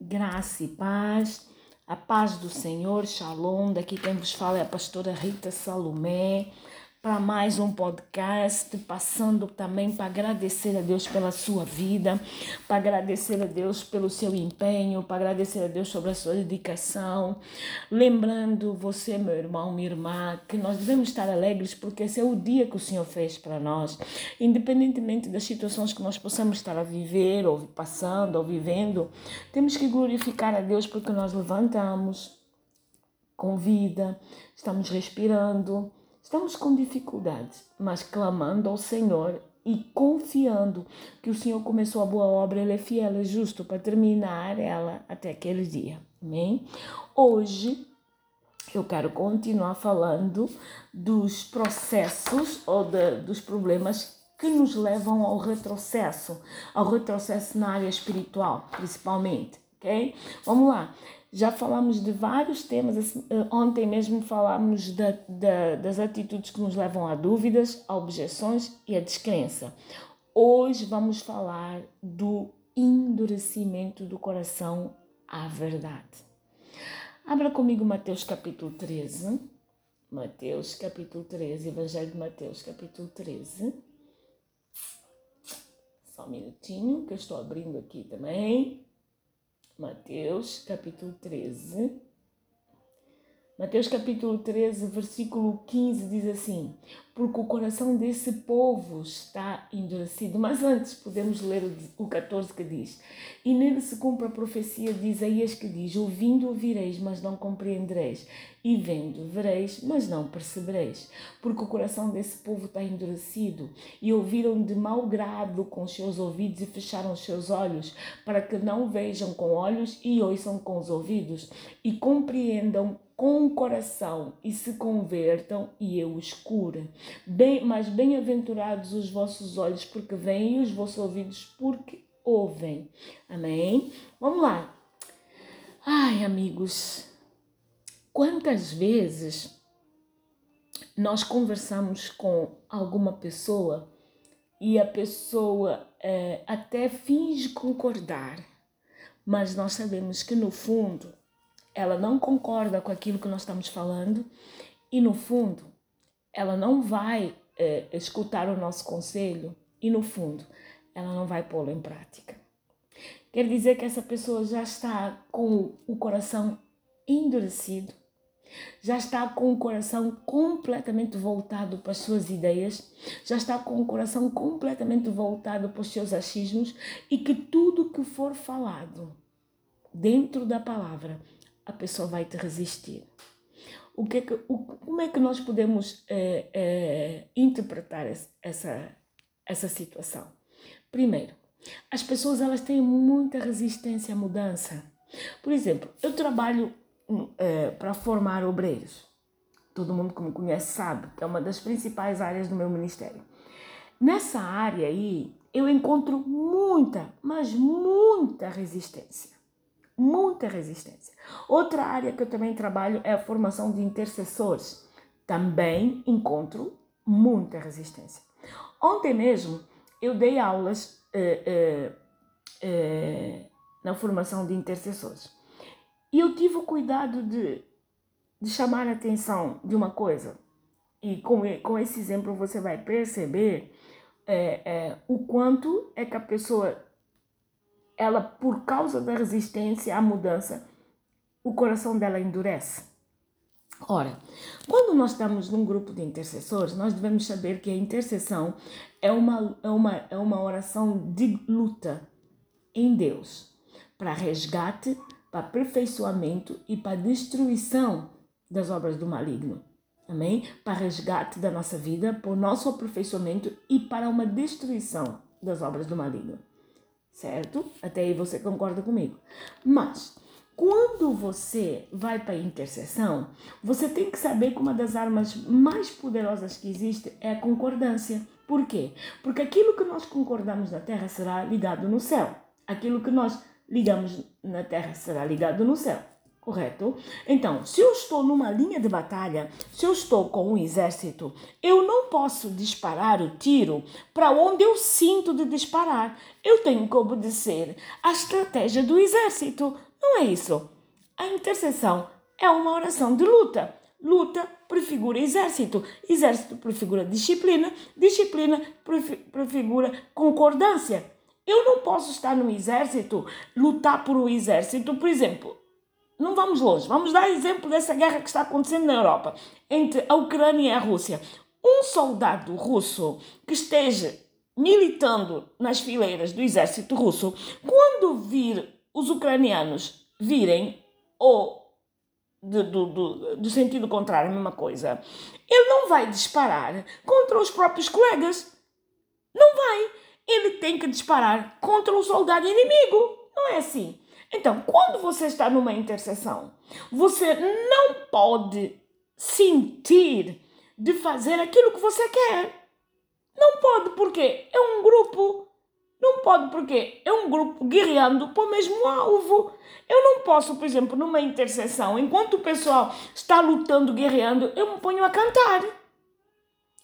graça e paz. A paz do Senhor, Shalom. Daqui quem vos fala é a pastora Rita Salomé para mais um podcast, passando também para agradecer a Deus pela sua vida, para agradecer a Deus pelo seu empenho, para agradecer a Deus sobre a sua dedicação. Lembrando você, meu irmão, minha irmã, que nós devemos estar alegres porque esse é o dia que o Senhor fez para nós, independentemente das situações que nós possamos estar a viver, ou passando, ou vivendo, temos que glorificar a Deus porque nós levantamos com vida, estamos respirando Estamos com dificuldades, mas clamando ao Senhor e confiando que o Senhor começou a boa obra, Ele é fiel e justo para terminar ela até aquele dia. Amém? Hoje eu quero continuar falando dos processos ou de, dos problemas que nos levam ao retrocesso, ao retrocesso na área espiritual, principalmente, ok? Vamos lá. Já falamos de vários temas, assim, eh, ontem mesmo falámos da, da, das atitudes que nos levam a dúvidas, a objeções e a descrença. Hoje vamos falar do endurecimento do coração à verdade. Abra comigo Mateus capítulo 13. Mateus capítulo 13, Evangelho de Mateus capítulo 13. Só um minutinho que eu estou abrindo aqui também. Mateus capítulo 13. Mateus capítulo 13, versículo 15 diz assim: Porque o coração desse povo está endurecido. Mas antes podemos ler o 14 que diz: E nele se cumpre a profecia de Isaías que diz: Ouvindo ouvireis, mas não compreendereis, e vendo vereis, mas não percebereis. Porque o coração desse povo está endurecido, e ouviram de mau grado com os seus ouvidos e fecharam os seus olhos, para que não vejam com olhos e ouçam com os ouvidos, e compreendam com o coração e se convertam e eu os cure. Bem, mas bem-aventurados os vossos olhos porque veem e os vossos ouvidos porque ouvem. Amém? Vamos lá. Ai, amigos, Quantas vezes nós conversamos com alguma pessoa e a pessoa é, até finge concordar, mas nós sabemos que no fundo ela não concorda com aquilo que nós estamos falando e no fundo ela não vai é, escutar o nosso conselho e no fundo ela não vai pô-lo em prática. Quer dizer que essa pessoa já está com o coração endurecido já está com o coração completamente voltado para as suas ideias, já está com o coração completamente voltado para os seus achismos e que tudo que for falado dentro da palavra, a pessoa vai te resistir. O que é que, o, como é que nós podemos é, é, interpretar essa, essa situação? Primeiro, as pessoas elas têm muita resistência à mudança. Por exemplo, eu trabalho é, para formar obreiros. Todo mundo que me conhece sabe que é uma das principais áreas do meu ministério. Nessa área aí, eu encontro muita, mas muita resistência. Muita resistência. Outra área que eu também trabalho é a formação de intercessores. Também encontro muita resistência. Ontem mesmo eu dei aulas eh, eh, na formação de intercessores. E eu tive o cuidado de, de chamar a atenção de uma coisa. E com, com esse exemplo você vai perceber o quanto é que a pessoa, ela, por causa da resistência à mudança, o coração dela endurece. Ora, quando nós estamos num grupo de intercessores, nós devemos saber que a intercessão é uma, é uma, é uma oração de luta em Deus para resgate para aperfeiçoamento e para destruição das obras do maligno. Amém? Para resgate da nossa vida, para o nosso aperfeiçoamento e para uma destruição das obras do maligno. Certo? Até aí você concorda comigo. Mas, quando você vai para a intercessão, você tem que saber que uma das armas mais poderosas que existe é a concordância. Por quê? Porque aquilo que nós concordamos na terra será ligado no céu. Aquilo que nós ligamos na terra será ligado no céu. Correto? Então, se eu estou numa linha de batalha, se eu estou com um exército, eu não posso disparar o tiro para onde eu sinto de disparar. Eu tenho que obedecer à estratégia do exército. Não é isso? A intercessão é uma oração de luta. Luta prefigura exército, exército prefigura disciplina, disciplina prefigura concordância. Eu não posso estar no exército, lutar por um exército, por exemplo, não vamos longe, vamos dar exemplo dessa guerra que está acontecendo na Europa entre a Ucrânia e a Rússia. Um soldado russo que esteja militando nas fileiras do exército russo, quando vir os ucranianos virem, ou do, do, do, do sentido contrário, a mesma coisa, ele não vai disparar contra os próprios colegas. Não vai. Ele tem que disparar contra o soldado inimigo. Não é assim. Então, quando você está numa intercessão, você não pode sentir de fazer aquilo que você quer. Não pode, porque é um grupo. Não pode, porque é um grupo guerreando para o mesmo alvo. Eu não posso, por exemplo, numa intercessão, enquanto o pessoal está lutando, guerreando, eu me ponho a cantar.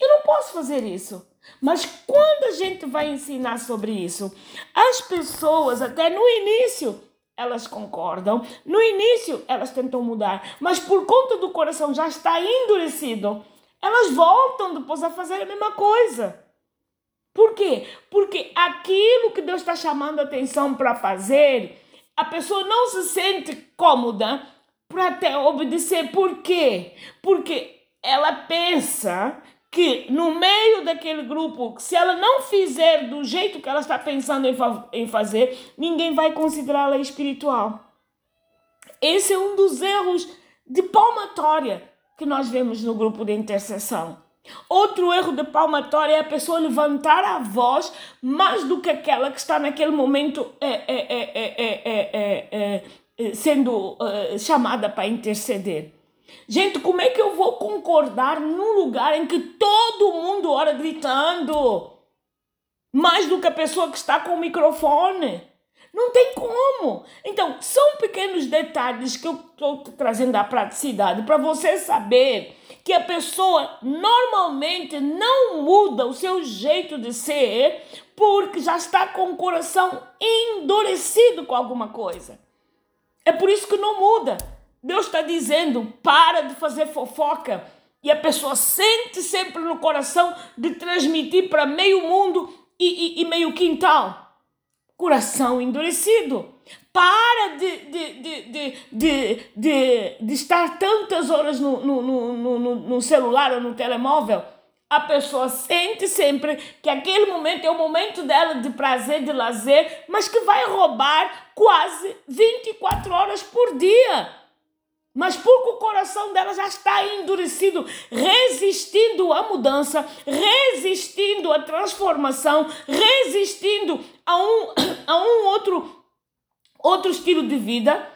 Eu não posso fazer isso. Mas quando a gente vai ensinar sobre isso, as pessoas, até no início, elas concordam. No início, elas tentam mudar, mas por conta do coração já está endurecido, elas voltam depois a fazer a mesma coisa. Por quê? Porque aquilo que Deus está chamando a atenção para fazer, a pessoa não se sente cômoda para até obedecer. Por quê? Porque ela pensa que no meio daquele grupo, se ela não fizer do jeito que ela está pensando em, fa em fazer, ninguém vai considerá-la espiritual. Esse é um dos erros de palmatória que nós vemos no grupo de intercessão. Outro erro de palmatória é a pessoa levantar a voz mais do que aquela que está naquele momento é, é, é, sendo chamada para interceder. Gente, como é que eu vou concordar num lugar em que todo mundo ora gritando? Mais do que a pessoa que está com o microfone. Não tem como. Então, são pequenos detalhes que eu estou trazendo à praticidade para você saber que a pessoa normalmente não muda o seu jeito de ser porque já está com o coração endurecido com alguma coisa. É por isso que não muda. Deus está dizendo: para de fazer fofoca. E a pessoa sente sempre no coração de transmitir para meio mundo e, e, e meio quintal. Coração endurecido. Para de, de, de, de, de, de, estar tantas horas no, no, no, no, no celular ou no telemóvel a pessoa sente sempre que aquele momento é o momento dela de prazer, de lazer, mas que vai roubar quase 24 horas por dia. Mas porque o coração dela já está endurecido, resistindo à mudança, resistindo à transformação, resistindo a um, a um outro, outro estilo de vida.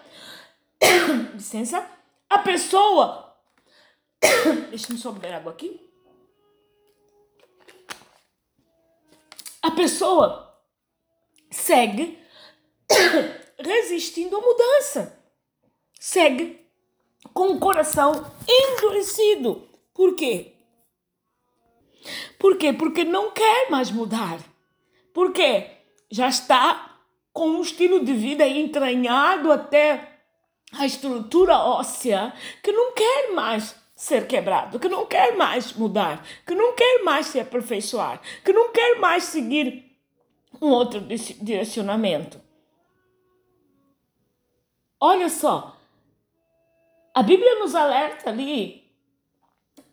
Licença. A pessoa. Deixa-me só beber água aqui. A pessoa segue resistindo à mudança. Segue com o coração endurecido. Por quê? Por quê? Porque não quer mais mudar. Por quê? Já está com um estilo de vida entranhado até a estrutura óssea que não quer mais ser quebrado, que não quer mais mudar, que não quer mais se aperfeiçoar, que não quer mais seguir um outro direcionamento. Olha só, a Bíblia nos alerta ali,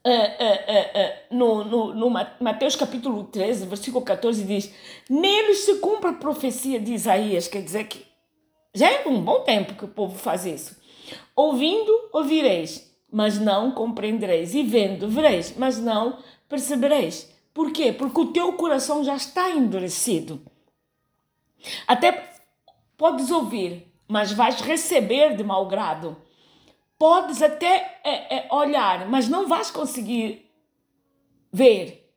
é, é, é, no, no, no, Mateus capítulo 13, versículo 14, diz: Neles se cumpre a profecia de Isaías, quer dizer que já é um bom tempo que o povo faz isso. Ouvindo, ouvireis, mas não compreendereis, e vendo, vereis, mas não percebereis. Por quê? Porque o teu coração já está endurecido. Até podes ouvir, mas vais receber de mau grado podes até é, é, olhar, mas não vais conseguir ver.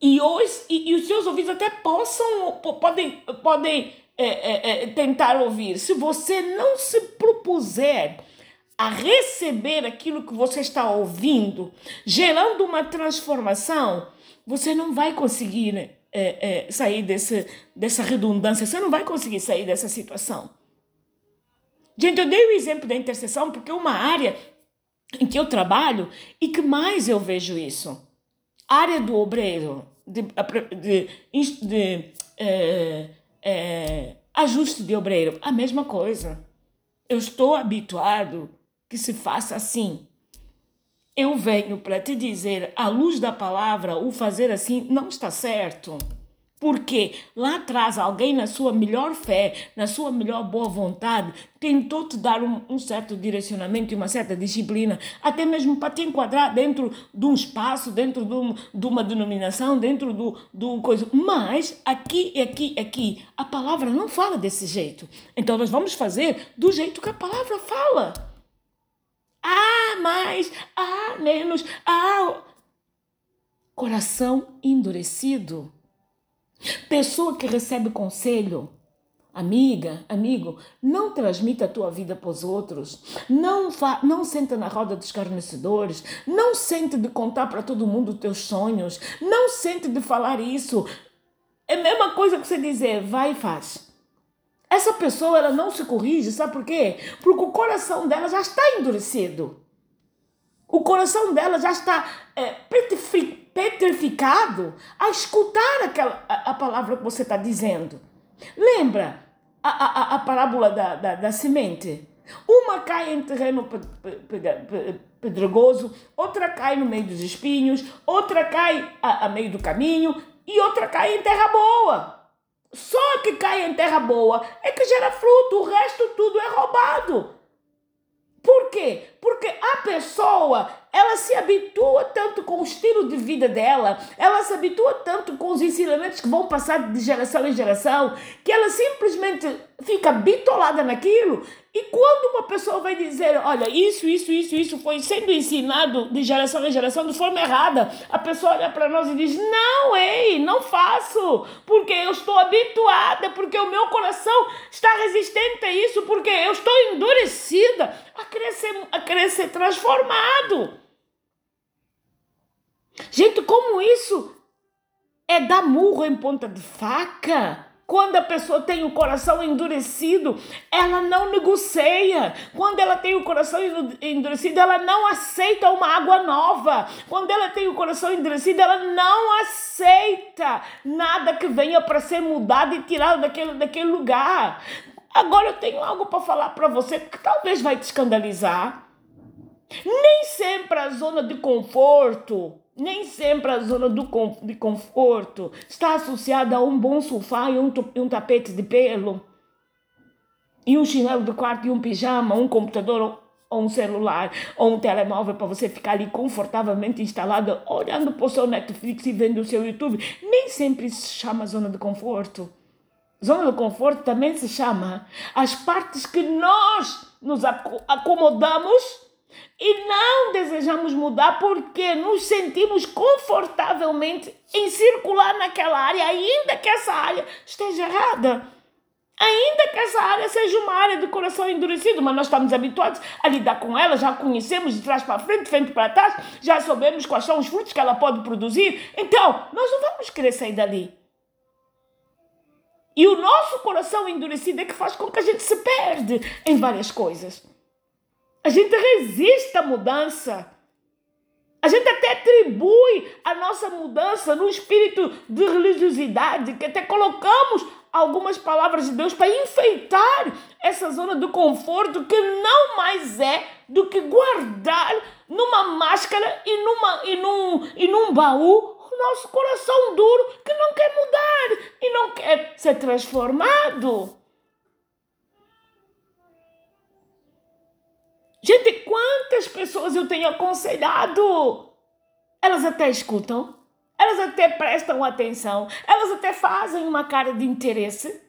E, hoje, e, e, os seus ouvidos até possam, podem, podem é, tentar ouvir, se você não se propuser a receber aquilo que você está ouvindo, gerando uma transformação, você não vai conseguir sair desse, dessa redundância, você não vai conseguir sair dessa situação. Gente, eu dei o exemplo da intercessão porque é uma área em que eu trabalho e que mais eu vejo isso. Área do obreiro, de, de, de, de é, é, ajuste de obreiro, a mesma coisa. Eu estou habituado que se faça assim. Eu venho para te dizer, à luz da palavra, o fazer assim não está certo. Porque lá atrás alguém na sua melhor fé, na sua melhor boa vontade, tentou te dar um, um, certo direcionamento e uma certa disciplina, até mesmo para te enquadrar dentro de um espaço, dentro de, um, de uma denominação, dentro do, do coisa. Mas aqui, aqui, aqui, a palavra não fala desse jeito. Então nós vamos fazer do jeito que a palavra fala. Ah, mais, ah, menos, ah. Coração endurecido Pessoa que recebe conselho, amiga, amigo, não transmita a tua vida para os outros, não, fa não senta na roda dos escarnecedores, não sente de contar para todo mundo os teus sonhos, não sente de falar isso. É a mesma coisa que você dizer, vai e faz. Essa pessoa ela não se corrige, sabe por quê? Porque o coração dela já está endurecido. O coração dela já está é, petrificado a escutar aquela, a, a palavra que você está dizendo. Lembra a, a, a parábola da, da, da semente? Uma cai em terreno pedregoso, outra cai no meio dos espinhos, outra cai a, a meio do caminho e outra cai em terra boa. Só que cai em terra boa é que gera fruto, o resto tudo é roubado. Por quê? Porque a pessoa ela se habitua tanto com o estilo de vida dela, ela se habitua tanto com os ensinamentos que vão passar de geração em geração, que ela simplesmente fica bitolada naquilo. E quando uma pessoa vai dizer, olha, isso, isso, isso, isso foi sendo ensinado de geração em geração de forma errada, a pessoa olha para nós e diz: Não, ei, não faço, porque eu estou habituada, porque o meu coração está resistente a isso, porque eu estou endurecida a querer ser, a querer ser transformado. Gente, como isso é dar murro em ponta de faca? Quando a pessoa tem o coração endurecido, ela não negocia. Quando ela tem o coração endurecido, ela não aceita uma água nova. Quando ela tem o coração endurecido, ela não aceita nada que venha para ser mudado e tirado daquele, daquele lugar. Agora eu tenho algo para falar para você que talvez vai te escandalizar. Nem sempre a zona de conforto nem sempre a zona do, de conforto está associada a um bom sofá e um, um tapete de pelo, e um chinelo de quarto e um pijama, um computador ou um celular ou um telemóvel para você ficar ali confortavelmente instalado, olhando para o seu Netflix e vendo o seu YouTube. Nem sempre se chama zona de conforto. Zona de conforto também se chama as partes que nós nos acomodamos e não desejamos mudar porque nos sentimos confortavelmente em circular naquela área, ainda que essa área esteja errada. Ainda que essa área seja uma área de coração endurecido, mas nós estamos habituados a lidar com ela, já conhecemos de trás para frente, frente para trás, já sabemos quais são os frutos que ela pode produzir. Então, nós não vamos querer sair dali. E o nosso coração endurecido é que faz com que a gente se perde em várias coisas. A gente resiste à mudança. A gente até atribui a nossa mudança no espírito de religiosidade, que até colocamos algumas palavras de Deus para enfeitar essa zona do conforto que não mais é do que guardar numa máscara e, numa, e, num, e num baú o nosso coração duro que não quer mudar e não quer ser transformado. Gente, quantas pessoas eu tenho aconselhado? Elas até escutam, elas até prestam atenção, elas até fazem uma cara de interesse.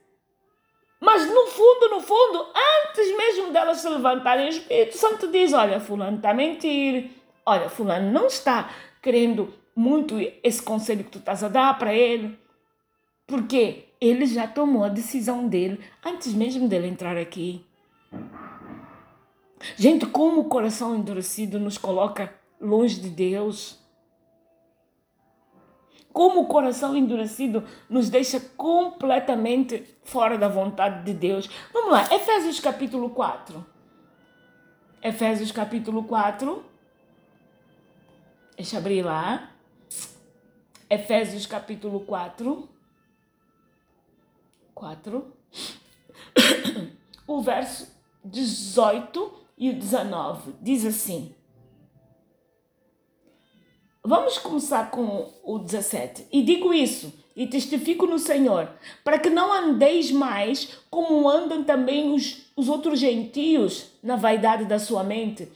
Mas no fundo, no fundo, antes mesmo delas se levantarem, o Espírito Santo diz: Olha, Fulano está a mentir. Olha, Fulano não está querendo muito esse conselho que tu estás a dar para ele. Por quê? ele já tomou a decisão dele antes mesmo dele entrar aqui. Gente, como o coração endurecido nos coloca longe de Deus. Como o coração endurecido nos deixa completamente fora da vontade de Deus. Vamos lá, Efésios capítulo 4. Efésios capítulo 4. Deixa eu abrir lá. Efésios capítulo 4. 4. O verso 18 e o 19 diz assim. Vamos começar com o 17. E digo isso, e testifico no Senhor, para que não andeis mais como andam também os, os outros gentios na vaidade da sua mente,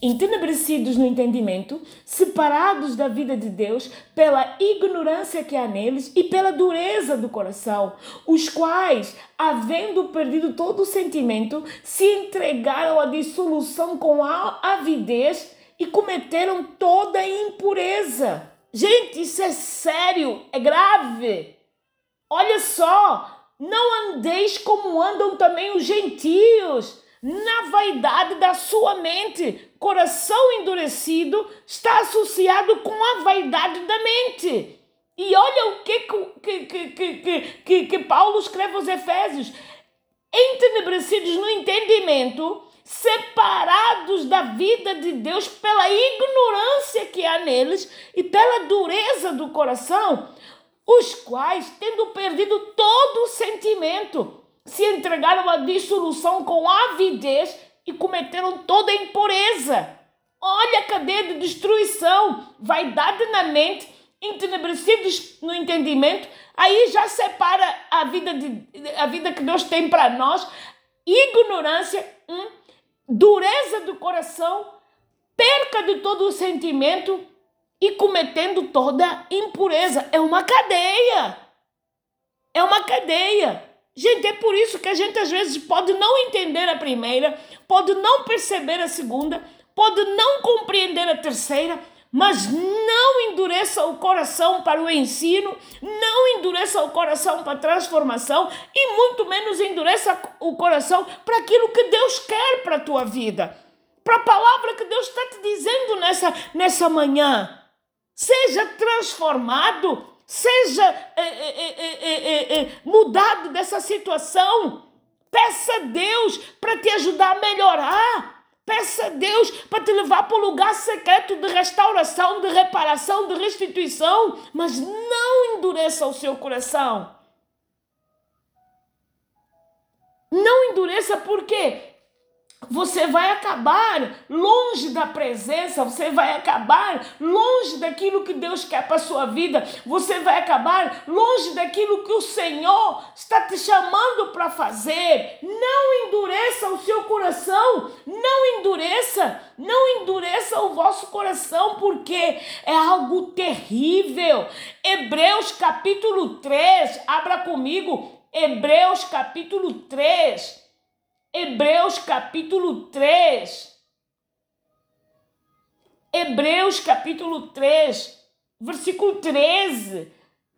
entenebrecidos no entendimento, separados da vida de Deus pela ignorância que há neles e pela dureza do coração, os quais, havendo perdido todo o sentimento, se entregaram à dissolução com a avidez e cometeram toda a impureza. Gente, isso é sério, é grave. Olha só, não andeis como andam também os gentios, vaidade da sua mente. Coração endurecido está associado com a vaidade da mente. E olha o que, que, que, que, que, Paulo escreve aos Efésios: entenebrecidos no entendimento separados da vida de Deus pela ignorância que há neles e pela dureza do coração, os quais, tendo perdido todo o sentimento, se entregaram à dissolução com avidez e cometeram toda a impureza. Olha a cadeia de destruição, vaidade na mente, entenebrecidos no entendimento, aí já separa a vida, de, a vida que Deus tem para nós, ignorância, hum, dureza do coração, perca de todo o sentimento e cometendo toda impureza. É uma cadeia. É uma cadeia. Gente, é por isso que a gente às vezes pode não entender a primeira, pode não perceber a segunda, pode não compreender a terceira, mas não endureça o coração para o ensino, não endureça o coração para a transformação e muito menos endureça o coração para aquilo que Deus quer para a tua vida, para a palavra que Deus está te dizendo nessa, nessa manhã. Seja transformado, seja é, é, mudado dessa situação. Peça a Deus para te ajudar a melhorar. Peça a Deus para te levar para o lugar secreto de restauração, de reparação, de restituição, mas não endureça o seu coração. Não endureça por quê? Você vai acabar longe da presença, você vai acabar longe daquilo que Deus quer para a sua vida, você vai acabar longe daquilo que o Senhor está te chamando para fazer. Não endureça o seu coração, não endureça, não endureça o vosso coração, porque é algo terrível. Hebreus capítulo 3, abra comigo, Hebreus capítulo 3. Hebreus capítulo 3. Hebreus capítulo 3, versículo 13.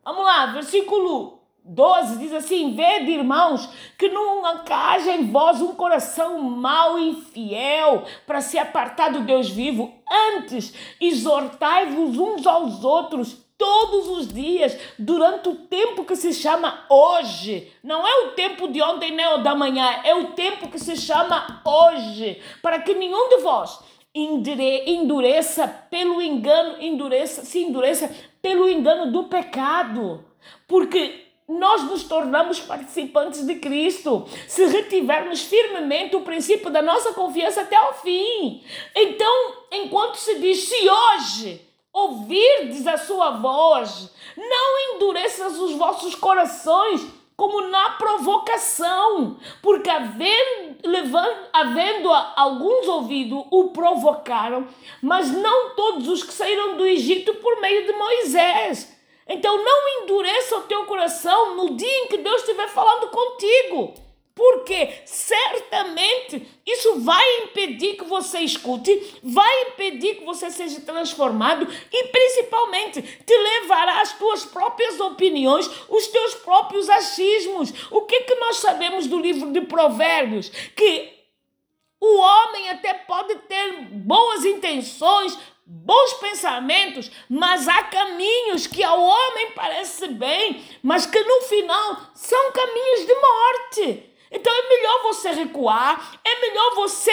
Vamos lá, versículo 12 diz assim: Vede, irmãos, que não haja em vós um coração mau e infiel para se apartar do Deus vivo. Antes, exortai-vos uns aos outros todos os dias, durante o tempo que se chama hoje. Não é o tempo de ontem nem o da manhã, é o tempo que se chama hoje, para que nenhum de vós endureça pelo engano, endureça, se endureça pelo engano do pecado. Porque nós nos tornamos participantes de Cristo se retivermos firmemente o princípio da nossa confiança até ao fim. Então, enquanto se diz se hoje ouvirdes a sua voz, não endureças os vossos corações como na provocação, porque havendo, levando, havendo alguns ouvidos o provocaram, mas não todos os que saíram do Egito por meio de Moisés. Então não endureça o teu coração no dia em que Deus estiver falando contigo porque certamente isso vai impedir que você escute, vai impedir que você seja transformado e principalmente te levará às tuas próprias opiniões, os teus próprios achismos. O que que nós sabemos do livro de Provérbios? Que o homem até pode ter boas intenções, bons pensamentos, mas há caminhos que ao homem parece bem, mas que no final são caminhos de morte. Então é melhor você recuar, é melhor você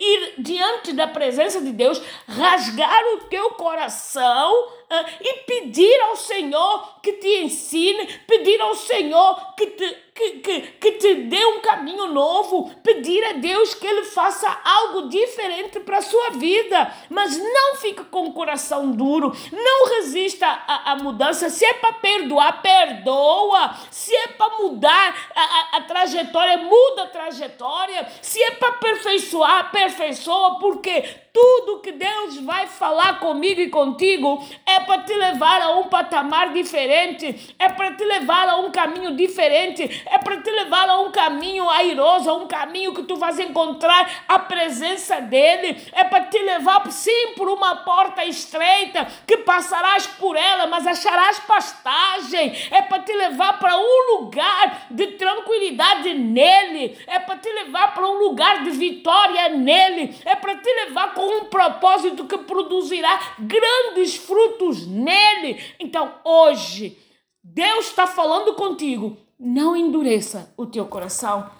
ir diante da presença de Deus, rasgar o teu coração ah, e pedir ao Senhor que te ensine, pedir ao Senhor que te, que, que, que te dê um caminho novo, pedir a Deus que Ele faça algo diferente para a sua vida. Mas não fique com o coração duro, não resista à, à mudança. Se é para perdoar, perdoa. Se é para mudar a, a, a trajetória, muda a trajetória. Se é para aperfeiçoar, aperfeiçoa, porque tudo que Deus vai falar comigo e contigo é para te levar a um patamar diferente, é para te levar a um caminho diferente, é para te levar a um caminho airoso, a um caminho que tu vais encontrar a presença dele, é para te levar sim por uma porta estreita que passarás por ela, mas acharás pastagem, é para te levar para um lugar de tranquilidade nele, é para te levar para um lugar de vitória nele, é para te levar com um propósito que produzirá grandes frutos nele. Então, hoje, Deus está falando contigo. Não endureça o teu coração.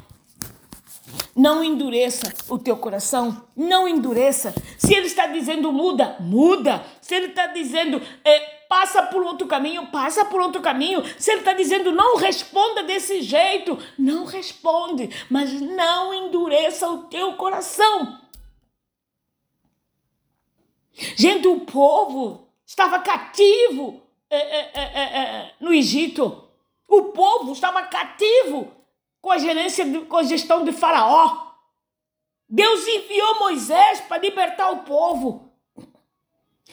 Não endureça o teu coração. Não endureça. Se ele está dizendo muda, muda. Se ele está dizendo é, passa por outro caminho, passa por outro caminho. Se ele está dizendo não responda desse jeito, não responde. Mas não endureça o teu coração. Gente, o povo estava cativo é, é, é, no Egito. O povo estava cativo com a gerência, de, com a gestão de Faraó. Deus enviou Moisés para libertar o povo.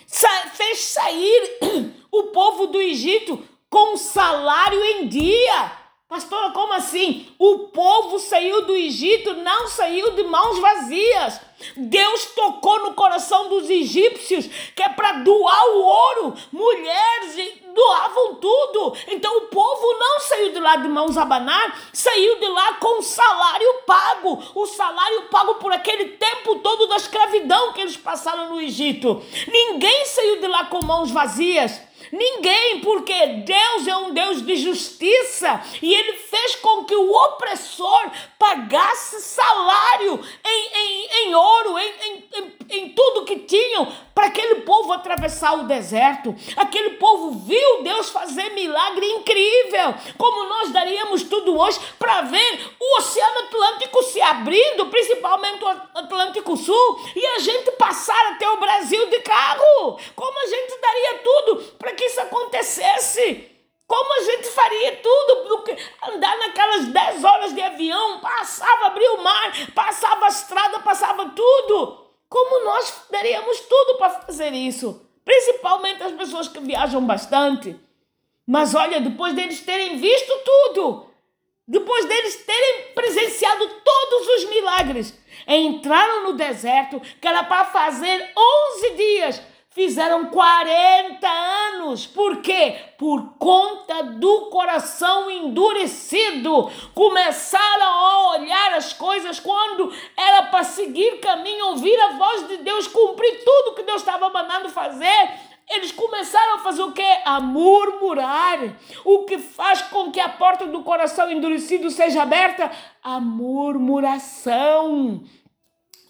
Sa fez sair o povo do Egito com salário em dia. Pastora, como assim? O povo saiu do Egito, não saiu de mãos vazias. Deus tocou no coração dos egípcios, que é para doar o ouro. Mulheres doavam tudo. Então o povo não saiu de lá de mãos abanar, saiu de lá com o salário pago. O salário pago por aquele tempo todo da escravidão que eles passaram no Egito. Ninguém saiu de lá com mãos vazias. Ninguém, porque Deus é um Deus de justiça e Ele fez com que o opressor pagasse salário em, em, em ouro, em, em, em, tudo que tinham, para aquele povo atravessar o deserto. Aquele povo viu Deus fazer milagre incrível, como nós daríamos tudo hoje para ver o Oceano Atlântico se abrindo, principalmente o Atlântico Sul, e a gente passar até o Brasil de carro. Como a gente daria tudo para que isso acontecesse? Como a gente faria tudo? Andar naquelas 10 horas de avião, passava, abria o mar, passava a estrada, passava tudo. Como nós daríamos tudo para fazer isso? Principalmente as pessoas que viajam bastante. Mas olha, depois deles terem visto tudo, depois deles terem presenciado todos os milagres, entraram no deserto, que era para fazer 11 dias Fizeram 40 anos. Por quê? Por conta do coração endurecido. Começaram a olhar as coisas quando era para seguir caminho, ouvir a voz de Deus, cumprir tudo que Deus estava mandando fazer. Eles começaram a fazer o quê? A murmurar. O que faz com que a porta do coração endurecido seja aberta? A murmuração.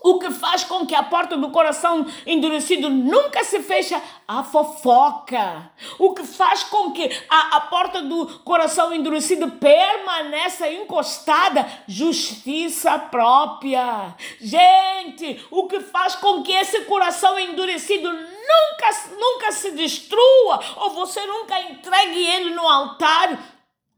O que faz com que a porta do coração endurecido nunca se feche a fofoca. O que faz com que a, a porta do coração endurecido permaneça encostada, justiça própria. Gente, o que faz com que esse coração endurecido nunca, nunca se destrua ou você nunca entregue ele no altar,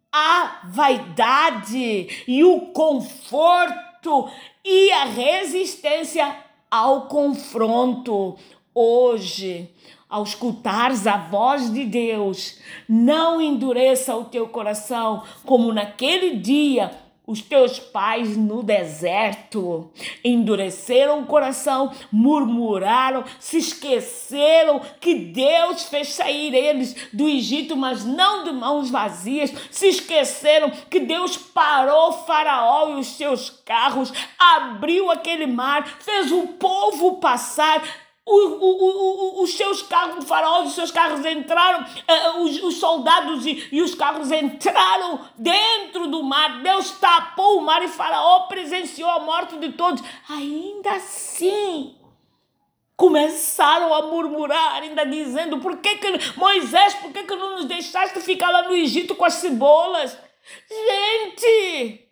a vaidade e o conforto e a resistência ao confronto. Hoje, ao escutares a voz de Deus, não endureça o teu coração como naquele dia os teus pais no deserto. Endureceram o coração, murmuraram, se esqueceram que Deus fez sair eles do Egito, mas não de mãos vazias. Se esqueceram que Deus parou Faraó e os seus carros, abriu aquele mar, fez o povo passar o, o, os seus carros, o faraó os seus carros entraram, uh, os, os, soldados e, e, os carros entraram dentro do mar. Deus tapou o mar e faraó presenciou a morte de todos. Ainda assim, começaram a murmurar, ainda dizendo: por que, que Moisés, por que, que não nos deixaste ficar lá no Egito com as cebolas? Gente!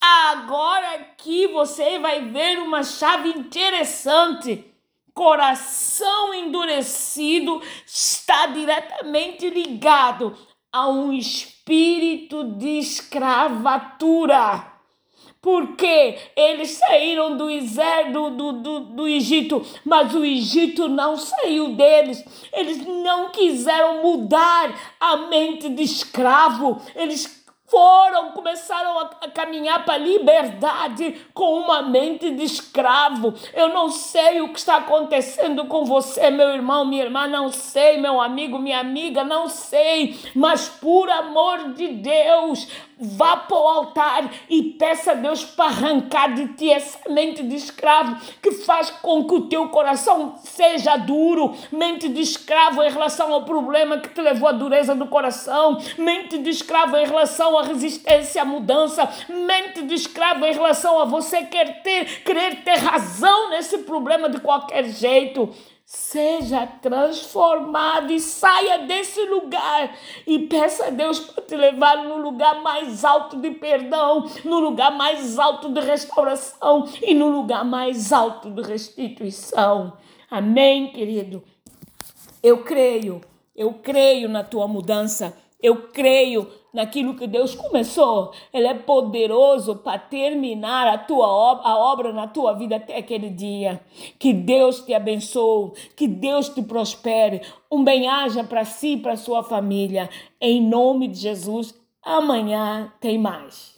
Agora aqui você vai ver uma chave interessante coração endurecido está diretamente ligado a um espírito de escravatura. Porque eles saíram do, do, do, do Egito, mas o Egito não saiu deles. Eles não quiseram mudar a mente de escravo. Eles foram, começaram a, caminhar para a liberdade com uma mente de escravo. Eu não sei o que está acontecendo com você, meu irmão, minha irmã, não sei, meu amigo, minha amiga, não sei, mas por amor de Deus, Vá para o altar e peça a Deus para arrancar de ti essa mente de escravo que faz com que o teu coração seja duro, mente de escravo em relação ao problema que te levou à dureza do coração, mente de escravo em relação à resistência à mudança, mente de escravo em relação a você querer ter, querer ter razão nesse problema de qualquer jeito. Seja transformado e saia desse lugar e peça a Deus para te levar no lugar mais alto de perdão, no lugar mais alto de restauração e no lugar mais alto de restituição. Amém, querido? Eu creio, eu creio na tua mudança, eu creio naquilo que Deus começou. Ele é poderoso para terminar a tua obra, a obra na tua vida até aquele dia. Que Deus te abençoe, que Deus te prospere. Um bem-aja para si e para sua família. Em nome de Jesus, amanhã tem mais.